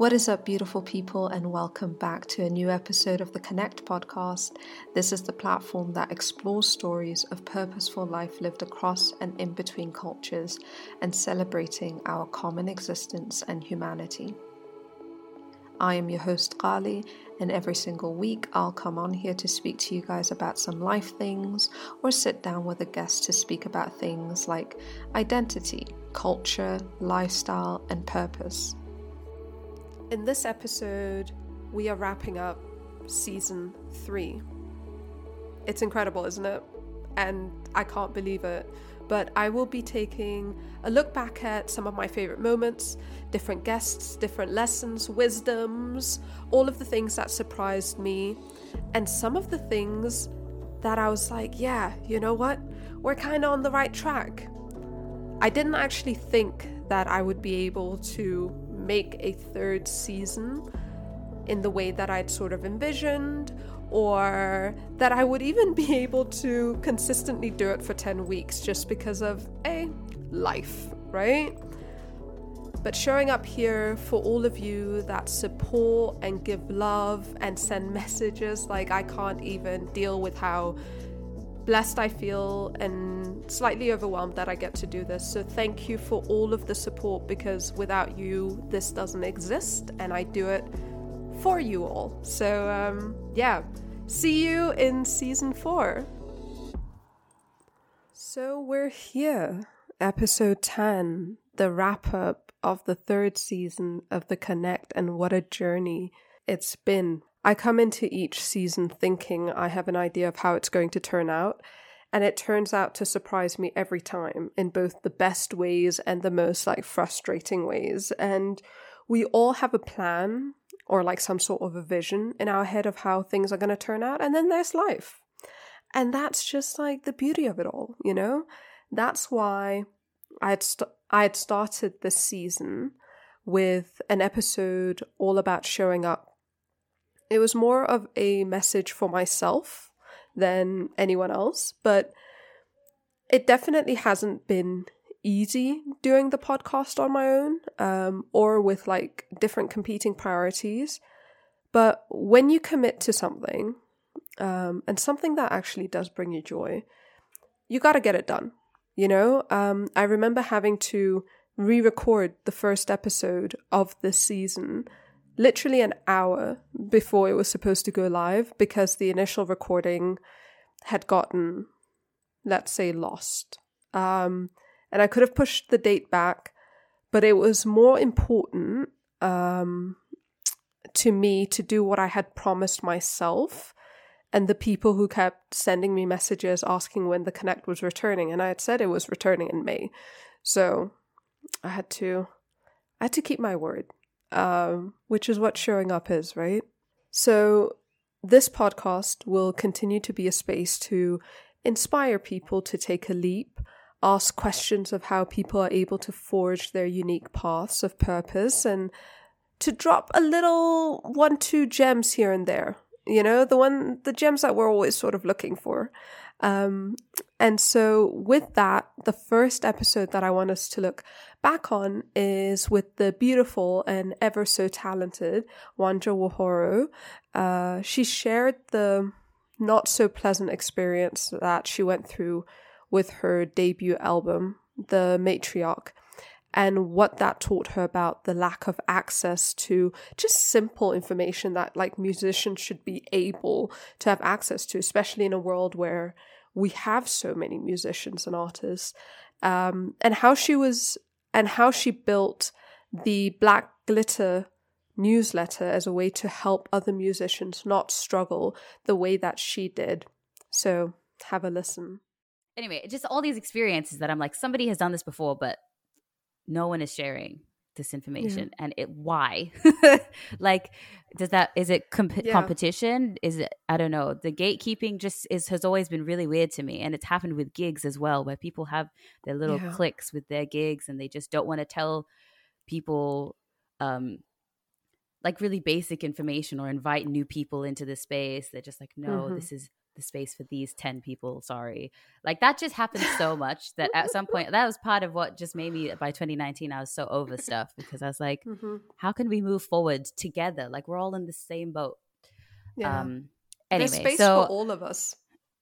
What is up, beautiful people, and welcome back to a new episode of the Qonnect podcast. This is the platform that explores stories of purposeful life lived across and in between cultures and celebrating our common existence and humanity. I am your host, Qali, and every single week I'll come on here to speak to you guys about some life things or sit down with a guest to speak about things like identity, culture, lifestyle, and purpose. In this episode, we are wrapping up season three. It's incredible, isn't it? And I can't believe it. But I will be taking a look back at some of my favorite moments, different guests, different lessons, wisdoms, all of the things that surprised me, and some of the things that I was like, yeah, you know what? We're kind of on the right track. I didn't actually think that I would be able to make a third season in the way that I'd sort of envisioned, or that I would even be able to consistently do it for 10 weeks just because of a life, right? But showing up here for all of you that support and give love and send messages, like I can't even deal with how blessed I feel and slightly overwhelmed that I get to do this. So, thank you for all of the support because without you, this doesn't exist, and I do it for you all. So, um, yeah, see you in season four. So, we're here, episode 10, the wrap up of the third season of The Qonnect, and what a journey it's been I come into each season thinking I have an idea of how it's going to turn out, and it turns out to surprise me every time in both the best ways and the most like frustrating ways. And we all have a plan or like some sort of a vision in our head of how things are going to turn out, and then there's life. And that's just like the beauty of it all, you know? That's why I had st- I had started this season with an episode all about showing up it was more of a message for myself than anyone else, but it definitely hasn't been easy doing the podcast on my own um, or with like different competing priorities. But when you commit to something, um, and something that actually does bring you joy, you got to get it done. You know, um, I remember having to re record the first episode of this season literally an hour before it was supposed to go live because the initial recording had gotten, let's say, lost. Um, and I could have pushed the date back, but it was more important um, to me to do what I had promised myself and the people who kept sending me messages asking when the Qonnect was returning. And I had said it was returning in May. So I had to I had to keep my word um, which is what showing up is, right? So, this podcast will continue to be a space to inspire people to take a leap, ask questions of how people are able to forge their unique paths of purpose, and to drop a little one, two gems here and there. You know, the one, the gems that we're always sort of looking for. Um, and so, with that, the first episode that I want us to look back on is with the beautiful and ever so talented Wanja Wohoro. Uh, she shared the not so pleasant experience that she went through with her debut album, The Matriarch, and what that taught her about the lack of access to just simple information that like musicians should be able to have access to, especially in a world where we have so many musicians and artists. Um, and how she was and how she built the Black Glitter newsletter as a way to help other musicians not struggle the way that she did. So have a listen. Anyway, just all these experiences that I'm like, somebody has done this before, but no one is sharing this information yeah. and it why like does that is it comp- yeah. competition is it i don't know the gatekeeping just is has always been really weird to me and it's happened with gigs as well where people have their little yeah. cliques with their gigs and they just don't want to tell people um like really basic information or invite new people into the space they're just like no mm-hmm. this is the space for these 10 people sorry like that just happened so much that at some point that was part of what just made me by 2019 i was so over stuff because i was like mm-hmm. how can we move forward together like we're all in the same boat yeah. um anyway There's space so, for all of us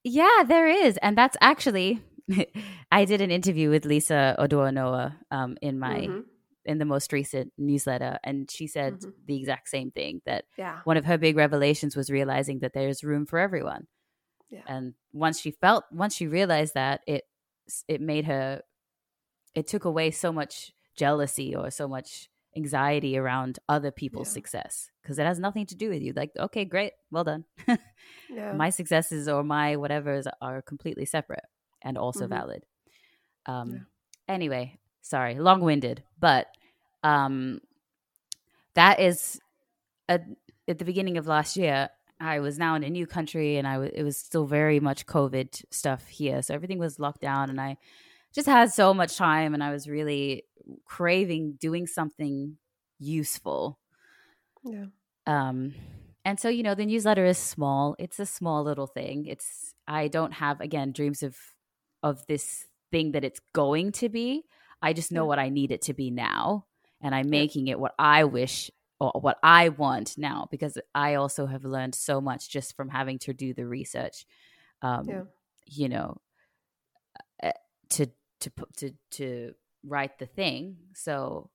yeah there is and that's actually i did an interview with Lisa Oduor-Noah um in my mm-hmm in the most recent newsletter and she said mm-hmm. the exact same thing that yeah. one of her big revelations was realizing that there's room for everyone yeah. And once she felt, once she realized that, it it made her, it took away so much jealousy or so much anxiety around other people's yeah. success because it has nothing to do with you. Like, okay, great, well done. yeah. My successes or my whatever's are completely separate and also mm-hmm. valid. Um, yeah. Anyway, sorry, long winded, but um, that is a, at the beginning of last year. I was now in a new country and I w- it was still very much COVID stuff here. So everything was locked down and I just had so much time and I was really craving doing something useful. Yeah. Um and so you know the newsletter is small. It's a small little thing. It's I don't have again dreams of of this thing that it's going to be. I just know yeah. what I need it to be now and I'm making it what I wish or what I want now because I also have learned so much just from having to do the research. Um, yeah. You know, uh, to to to to write the thing. So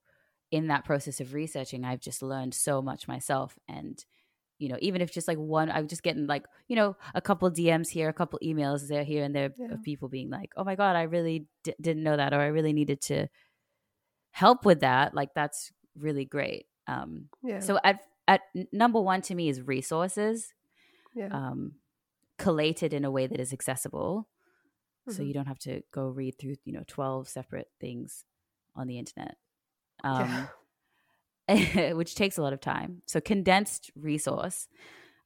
in that process of researching, I've just learned so much myself and you know even if just like one i'm just getting like you know a couple dms here a couple emails there here and there yeah. of people being like oh my god i really d- didn't know that or i really needed to help with that like that's really great um, yeah. So at at number one to me is resources, yeah. um, collated in a way that is accessible, mm-hmm. so you don't have to go read through you know twelve separate things on the internet, um, yeah. which takes a lot of time. So condensed resource.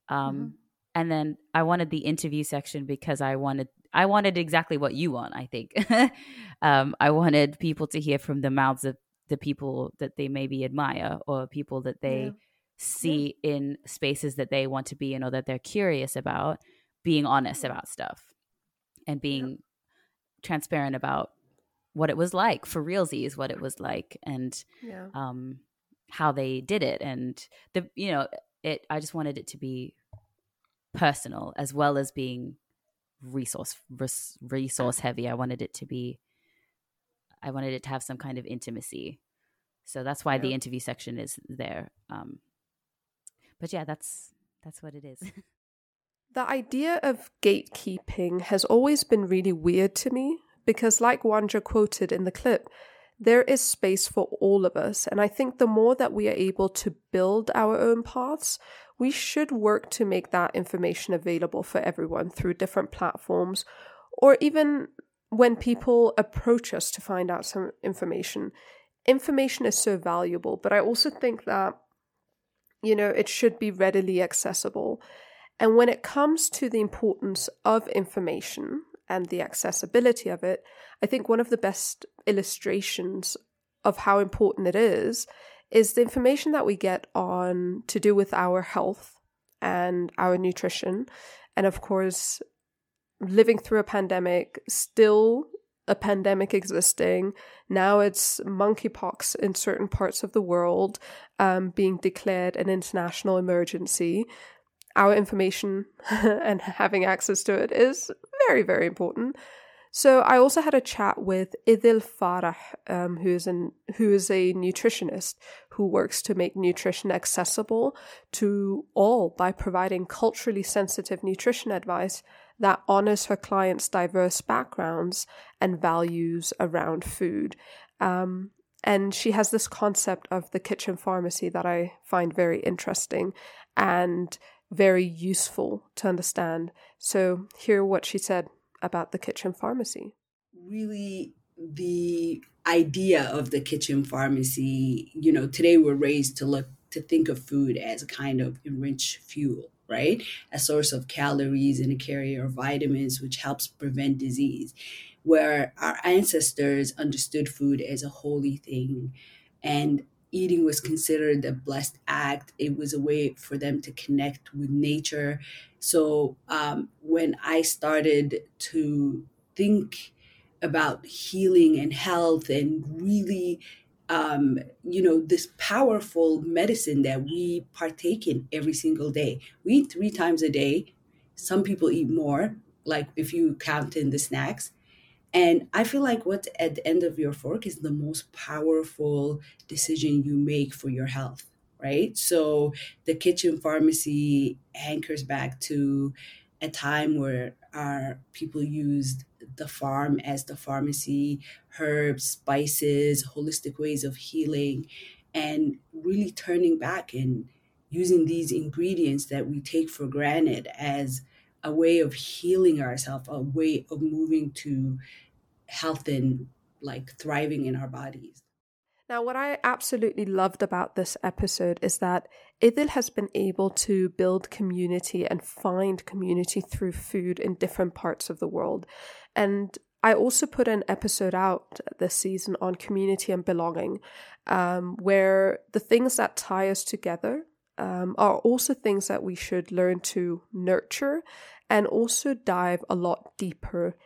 Um, mm-hmm. And then I wanted the interview section because I wanted I wanted exactly what you want. I think um, I wanted people to hear from the mouths of the people that they maybe admire or people that they yeah. see yeah. in spaces that they want to be in or that they're curious about being honest about stuff and being yeah. transparent about what it was like for realsies what it was like and um, how they did it and the you know it i just wanted it to be personal as well as being resource resource heavy i wanted it to be I wanted it to have some kind of intimacy. So that's why yeah. the interview section is there. Um, but yeah, that's that's what it is. the idea of gatekeeping has always been really weird to me because, like Wanja quoted in the clip, there is space for all of us. And I think the more that we are able to build our own paths, we should work to make that information available for everyone through different platforms or even when people approach us to find out some information, information is so valuable, but I also think that, you know, it should be readily accessible. And when it comes to the importance of information and the accessibility of it, I think one of the best illustrations of how important it is is the information that we get on to do with our health and our nutrition. And of course, living through a pandemic, still a pandemic existing. Now it's monkeypox in certain parts of the world um, being declared an international emergency. Our information and having access to it is very, very important. So I also had a chat with Idil Farah, um, who is an who is a nutritionist who works to make nutrition accessible to all by providing culturally sensitive nutrition advice that honors her clients' diverse backgrounds and values around food. Um, and she has this concept of the kitchen pharmacy that I find very interesting and very useful to understand. So, hear what she said about the kitchen pharmacy. Really, the idea of the kitchen pharmacy, you know, today we're raised to look to think of food as a kind of enriched fuel right? A source of calories and a carrier of vitamins, which helps prevent disease. Where our ancestors understood food as a holy thing. And eating was considered a blessed act. It was a way for them to connect with nature. So um, when I started to think about healing and health and really um, you know, this powerful medicine that we partake in every single day. We eat three times a day. Some people eat more, like if you count in the snacks. And I feel like what's at the end of your fork is the most powerful decision you make for your health, right? So the kitchen pharmacy anchors back to a time where our people used the farm as the pharmacy, herbs, spices, holistic ways of healing, and really turning back and using these ingredients that we take for granted as a way of healing ourselves, a way of moving to health and like thriving in our bodies. Now, what I absolutely loved about this episode is that Idil has been able to build community and find community through food in different parts of the world. And I also put an episode out this season on community and belonging, um, where the things that tie us together um, are also things that we should learn to nurture and also dive a lot deeper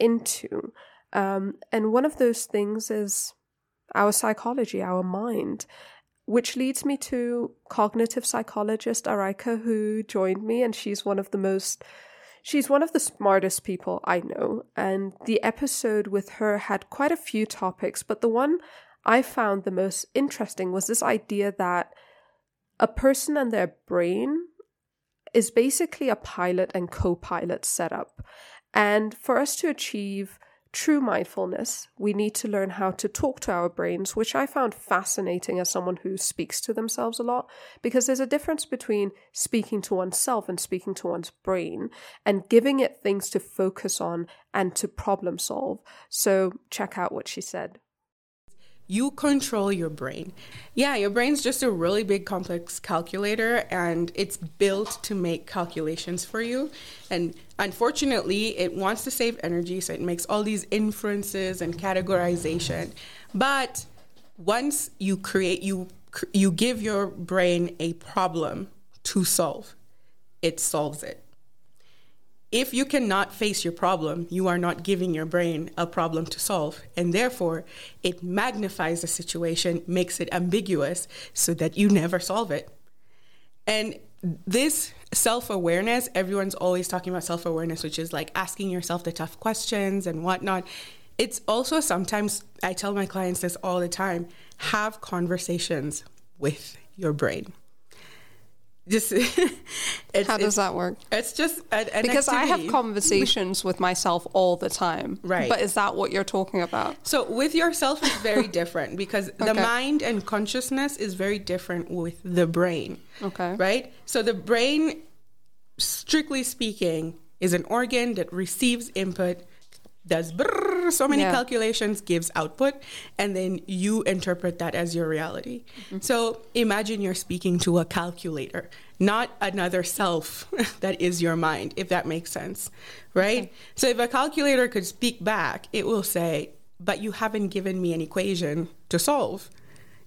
into. Um, and one of those things is our psychology, our mind, which leads me to cognitive psychologist Araika, who joined me, and she's one of the most She's one of the smartest people I know, and the episode with her had quite a few topics, but the one I found the most interesting was this idea that a person and their brain is basically a pilot and co pilot setup. And for us to achieve true mindfulness, we need to learn how to talk to our brains, which I found fascinating as someone who speaks to themselves a lot, because there's a difference between speaking to oneself and speaking to one's brain and giving it things to focus on and to problem solve. So check out what she said. You control your brain. Yeah, your brain's just a really big complex calculator and it's built to make calculations for you. And unfortunately, it wants to save energy, so it makes all these inferences and categorization. But once you create you you give your brain a problem to solve, it solves it if you cannot face your problem, you are not giving your brain a problem to solve. And therefore, it magnifies the situation, makes it ambiguous so that you never solve it. And this self awareness, everyone's always talking about self awareness, which is like asking yourself the tough questions and whatnot. It's also sometimes, I tell my clients this all the time have conversations with your brain just how does that work? it's just because activity. i have conversations with myself all the time. Right. But is that what you're talking about? So with yourself is very different because okay. the mind and consciousness is very different with the brain. Okay. Right? So the brain strictly speaking is an organ that receives input does brrr, so many yeah. calculations, gives output, and then you interpret that as your reality. Mm-hmm. So imagine you're speaking to a calculator, not another self that is your mind, if that makes sense, right? Okay. So if a calculator could speak back, it will say, but you haven't given me an equation to solve.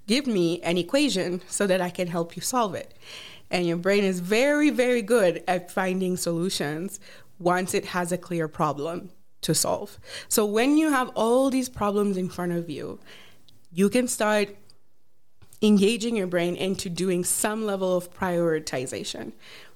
Give me an equation so that I can help you solve it. And your brain is very, very good at finding solutions once it has a clear problem to solve. So when you have all these problems in front of you, you can start engaging your brain into doing some level of prioritization,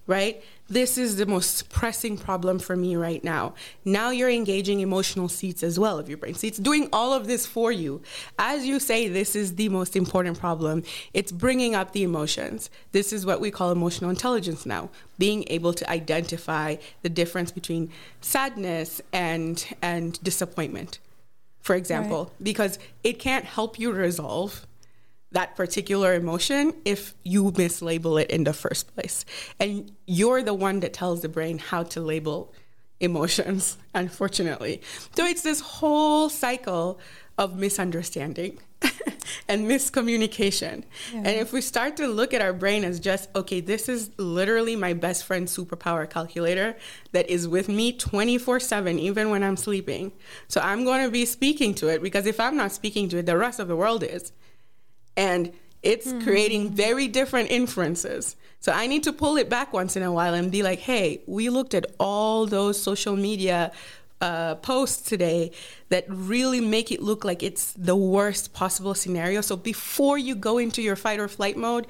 right? This is the most pressing problem for me right now. Now you're engaging emotional seats as well of your brain. So it's doing all of this for you. As you say, this is the most important problem. It's bringing up the emotions. This is what we call emotional intelligence now, being able to identify the difference between sadness and, and disappointment, for example, right. because it can't help you resolve that particular emotion if you mislabel it in the first place. And you're the one that tells the brain how to label emotions, unfortunately. So it's this whole cycle of misunderstanding and miscommunication. Yeah. And if we start to look at our brain as just, okay, this is literally my best friend superpower calculator that is with me 24 7, even when I'm sleeping. So I'm going to be speaking to it because if I'm not speaking to it, the rest of the world is. And It's mm-hmm. creating very different inferences. So I need to pull it back once in a while and be like, hey, we looked at all those social media uh, posts today that really make it look like it's the worst possible scenario. So before you go into your fight or flight mode,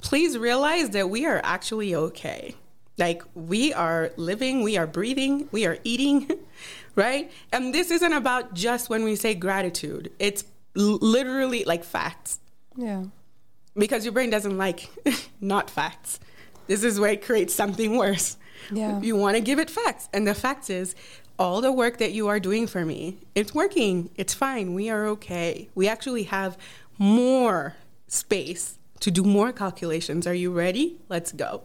please realize that we are actually okay. Like we are living, we are breathing, we are eating, right? And this isn't about just when we say gratitude, it's literally like facts. Yeah. Because your brain doesn't like not facts. This is where it creates something worse. Yeah. You want to give it facts. And the fact is, all the work that you are doing for me, it's working. It's fine. We are okay. We actually have more space to do more calculations. Are you ready? Let's go.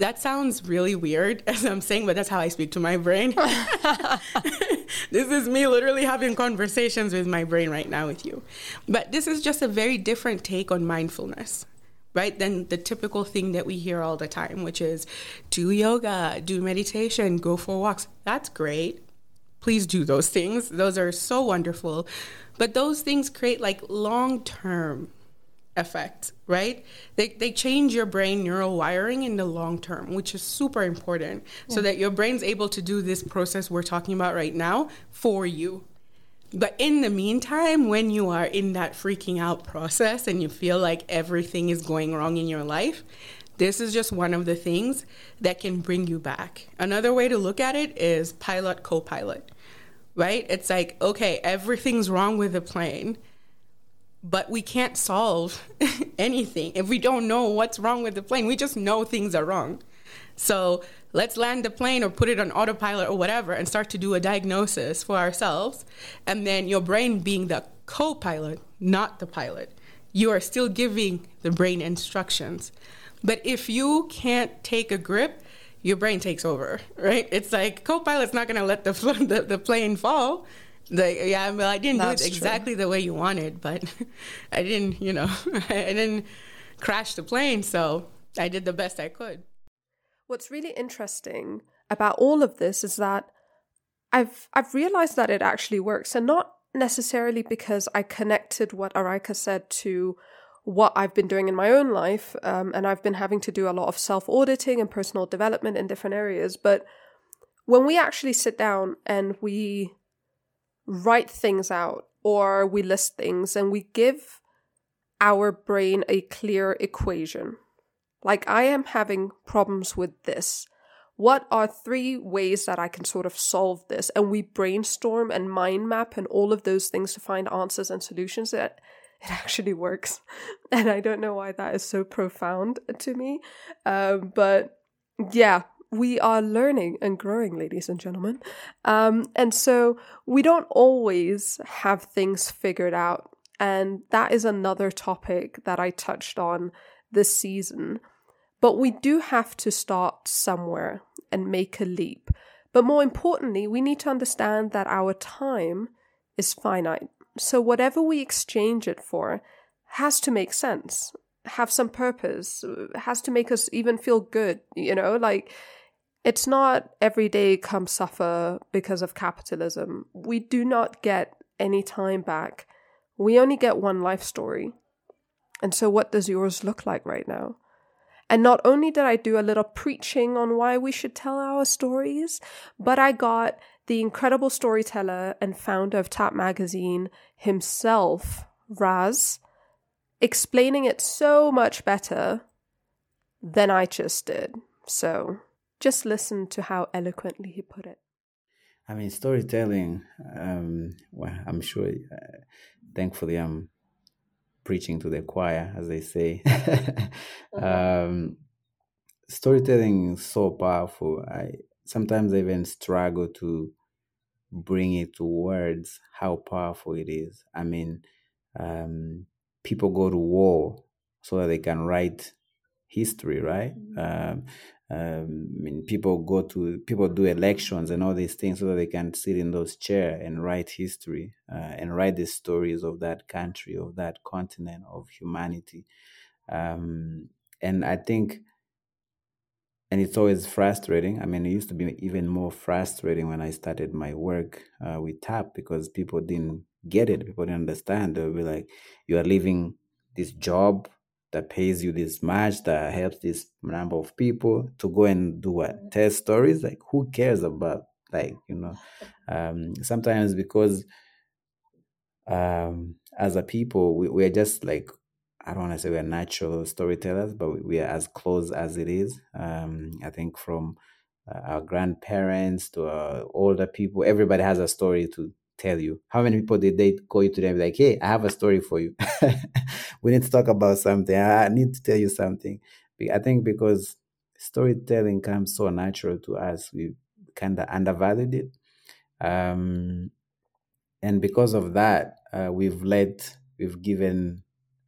That sounds really weird as I'm saying, but that's how I speak to my brain. this is me literally having conversations with my brain right now with you. But this is just a very different take on mindfulness right? Than the typical thing that we hear all the time, which is do yoga, do meditation, go for walks. That's great. Please do those things. Those are so wonderful. But those things create like long term effect, right? They, they change your brain neural wiring in the long term, which is super important yeah. so that your brain's able to do this process we're talking about right now for you. But in the meantime, when you are in that freaking out process and you feel like everything is going wrong in your life, this is just one of the things that can bring you back. Another way to look at it is pilot co pilot, right? It's like, okay, everything's wrong with the plane, but we can't solve anything if we don't know what's wrong with the plane. We just know things are wrong. So let's land the plane or put it on autopilot or whatever and start to do a diagnosis for ourselves. And then your brain being the co pilot, not the pilot, you are still giving the brain instructions. But if you can't take a grip, your brain takes over, right? It's like co-pilot's not going to let the, the, the plane fall. Like, yeah, well, I didn't That's do it exactly true. the way you wanted, but I didn't, you know, I didn't crash the plane, so I did the best I could. What's really interesting about all of this is that I've I've realized that it actually works, and not necessarily because I connected what Araika said to what I've been doing in my own life, um, and I've been having to do a lot of self auditing and personal development in different areas. But when we actually sit down and we write things out or we list things and we give our brain a clear equation like, I am having problems with this. What are three ways that I can sort of solve this? And we brainstorm and mind map and all of those things to find answers and solutions that it actually works. And I don't know why that is so profound to me. Um, but yeah, we are learning and growing, ladies and gentlemen. Um, and so we don't always have things figured out. And that is another topic that I touched on this season. But we do have to start somewhere and make a leap. But more importantly, we need to understand that our time is finite. So whatever we exchange it for has to make sense, have some purpose, has to make us even feel good, you know, like it's not every day come suffer because of capitalism. We do not get any time back. We only get one life story. And so what does yours look like right now? And not only did I do a little preaching on why we should tell our stories, but I got the incredible storyteller and founder of Tap Magazine himself, Raz, explaining it so much better than I just did. So just listen to how eloquently he put it. I mean, storytelling, um, well, I'm sure, uh, thankfully, I'm preaching to the choir, as they say. uh-huh. um, storytelling is so powerful. I sometimes I even struggle to bring it to words how powerful it is. I mean, um, people go to war so that they can write history, right? Mm-hmm. Um, um, I mean, people go to people do elections and all these things so that they can sit in those chairs and write history uh, and write the stories of that country, of that continent, of humanity. Um, and I think, and it's always frustrating. I mean, it used to be even more frustrating when I started my work uh, with TAP because people didn't get it. People didn't understand. They would be like, "You are leaving this job that pays you this much, that helps this number of people to go and do what? Tell stories? Like who cares about like, you know? Um sometimes because um as a people we, we're just like I don't want to say we're natural storytellers, but we, we are as close as it is. Um, I think from uh, our grandparents to our older people, everybody has a story to tell you. How many people did they call you today and be like, hey, I have a story for you? we need to talk about something. I need to tell you something. I think because storytelling comes so natural to us, we kind of undervalued it. Um, and because of that, uh, we've let, we've given,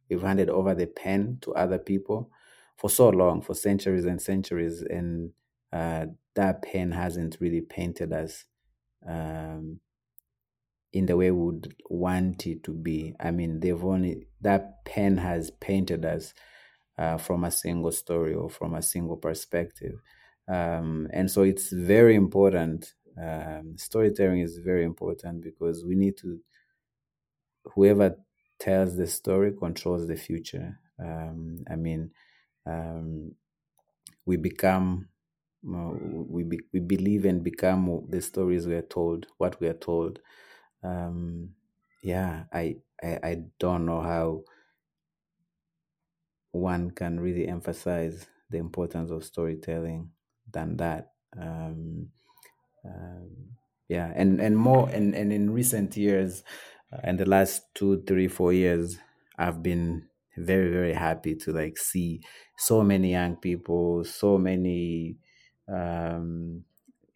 we've handed over the pen to other people for so long, for centuries and centuries. And uh, that pen hasn't really painted us um, in the way we would want it to be. I mean, they've only that pen has painted us uh, from a single story or from a single perspective, um, and so it's very important. Um, storytelling is very important because we need to. Whoever tells the story controls the future. Um, I mean, um, we become we be, we believe and become the stories we are told, what we are told um yeah I, I i don't know how one can really emphasize the importance of storytelling than that. Um, um yeah and and more and and in recent years uh, in the last two three four years i've been very very happy to like see so many young people so many um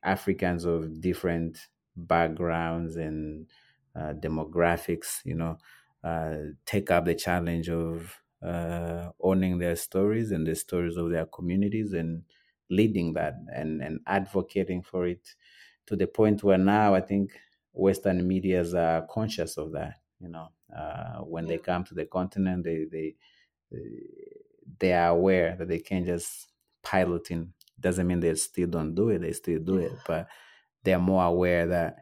africans of different backgrounds and uh, demographics, you know, uh, take up the challenge of uh, owning their stories and the stories of their communities and leading that and, and advocating for it to the point where now I think Western medias are conscious of that. You know, uh, when yeah. they come to the continent, they they they are aware that they can't just pilot in. Doesn't mean they still don't do it; they still do it, but they're more aware that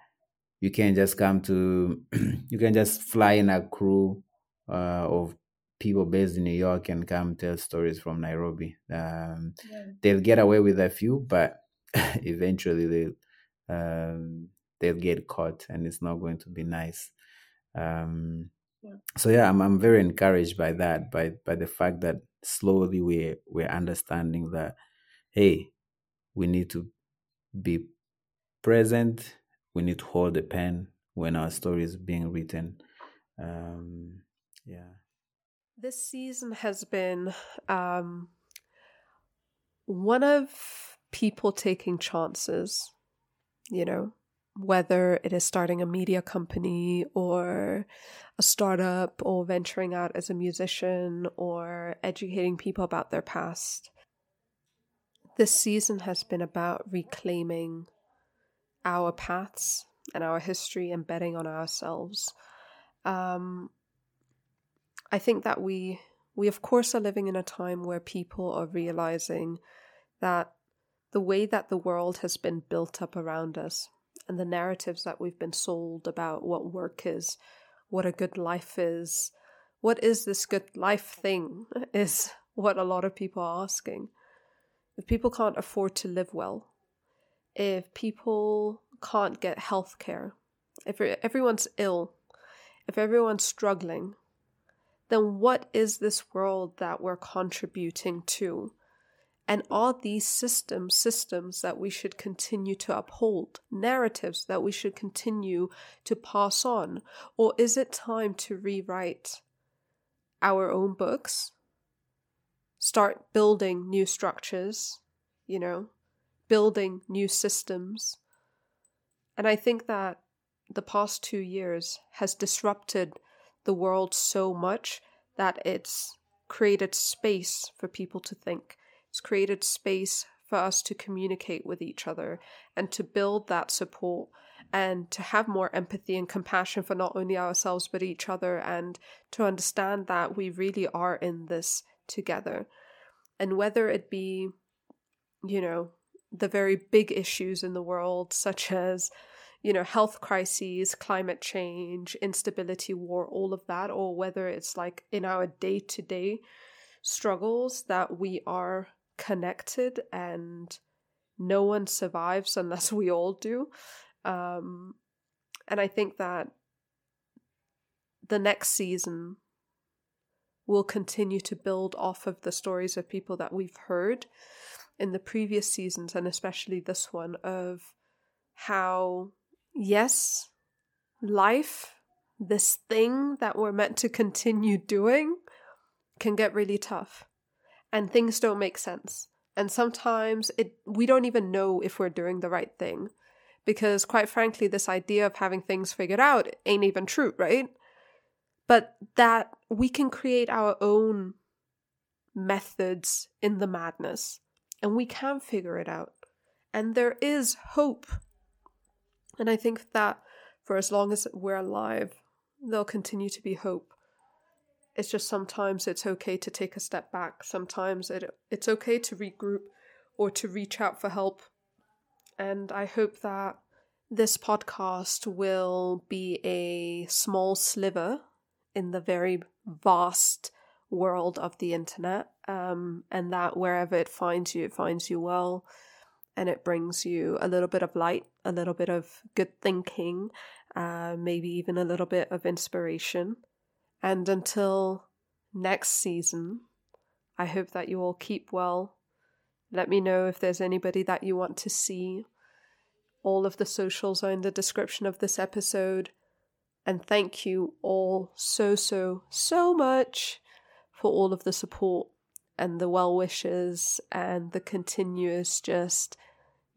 you can't just come to you can just fly in a crew uh, of people based in New York and come tell stories from Nairobi. Um, yeah. They'll get away with a few, but eventually they um, they'll get caught, and it's not going to be nice. Um, yeah. So yeah, I'm I'm very encouraged by that, by by the fact that slowly we're we're understanding that hey, we need to be present we need to hold the pen when our story is being written. Um, yeah. This season has been um, one of people taking chances, you know, whether it is starting a media company or a startup or venturing out as a musician or educating people about their past. This season has been about reclaiming our paths and our history and betting on ourselves. Um, I think that we we of course are living in a time where people are realizing that the way that the world has been built up around us and the narratives that we've been sold about what work is, what a good life is, what is this good life thing is what a lot of people are asking. If people can't afford to live well, if people can't get health care, if everyone's ill, if everyone's struggling, then what is this world that we're contributing to? And are these systems systems that we should continue to uphold, narratives that we should continue to pass on? Or is it time to rewrite our own books? Start building new structures, you know, building new systems. And I think that the past two years has disrupted the world so much that it's created space for people to think. It's created space for us to communicate with each other and to build that support and to have more empathy and compassion for not only ourselves but each other and to understand that we really are in this together. And whether it be, you know, the very big issues in the world, such as, you know, health crises, climate change, instability, war, all of that, or whether it's like in our day to day struggles that we are connected and no one survives unless we all do. Um, and I think that the next season will continue to build off of the stories of people that we've heard in the previous seasons, and especially this one, of how, yes, life, this thing that we're meant to continue doing, can get really tough. And things don't make sense. And sometimes it we don't even know if we're doing the right thing. Because quite frankly, this idea of having things figured out ain't even true, right? But that we can create our own methods in the madness and we can figure it out. And there is hope. And I think that for as long as we're alive, there'll continue to be hope. It's just sometimes it's okay to take a step back. Sometimes it it's okay to regroup or to reach out for help. And I hope that this podcast will be a small sliver in the very vast world of the internet. Um, and that wherever it finds you, it finds you well. And it brings you a little bit of light, a little bit of good thinking, uh, maybe even a little bit of inspiration. And until next season, I hope that you all keep well. Let me know if there's anybody that you want to see. All of the socials are in the description of this episode. And thank you all so, so, so much for all of the support and the well wishes and the continuous just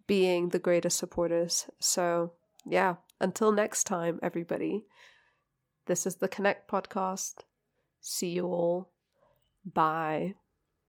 being the greatest supporters. So, yeah, until next time, everybody. This is the Qonnect podcast. See you all. Bye.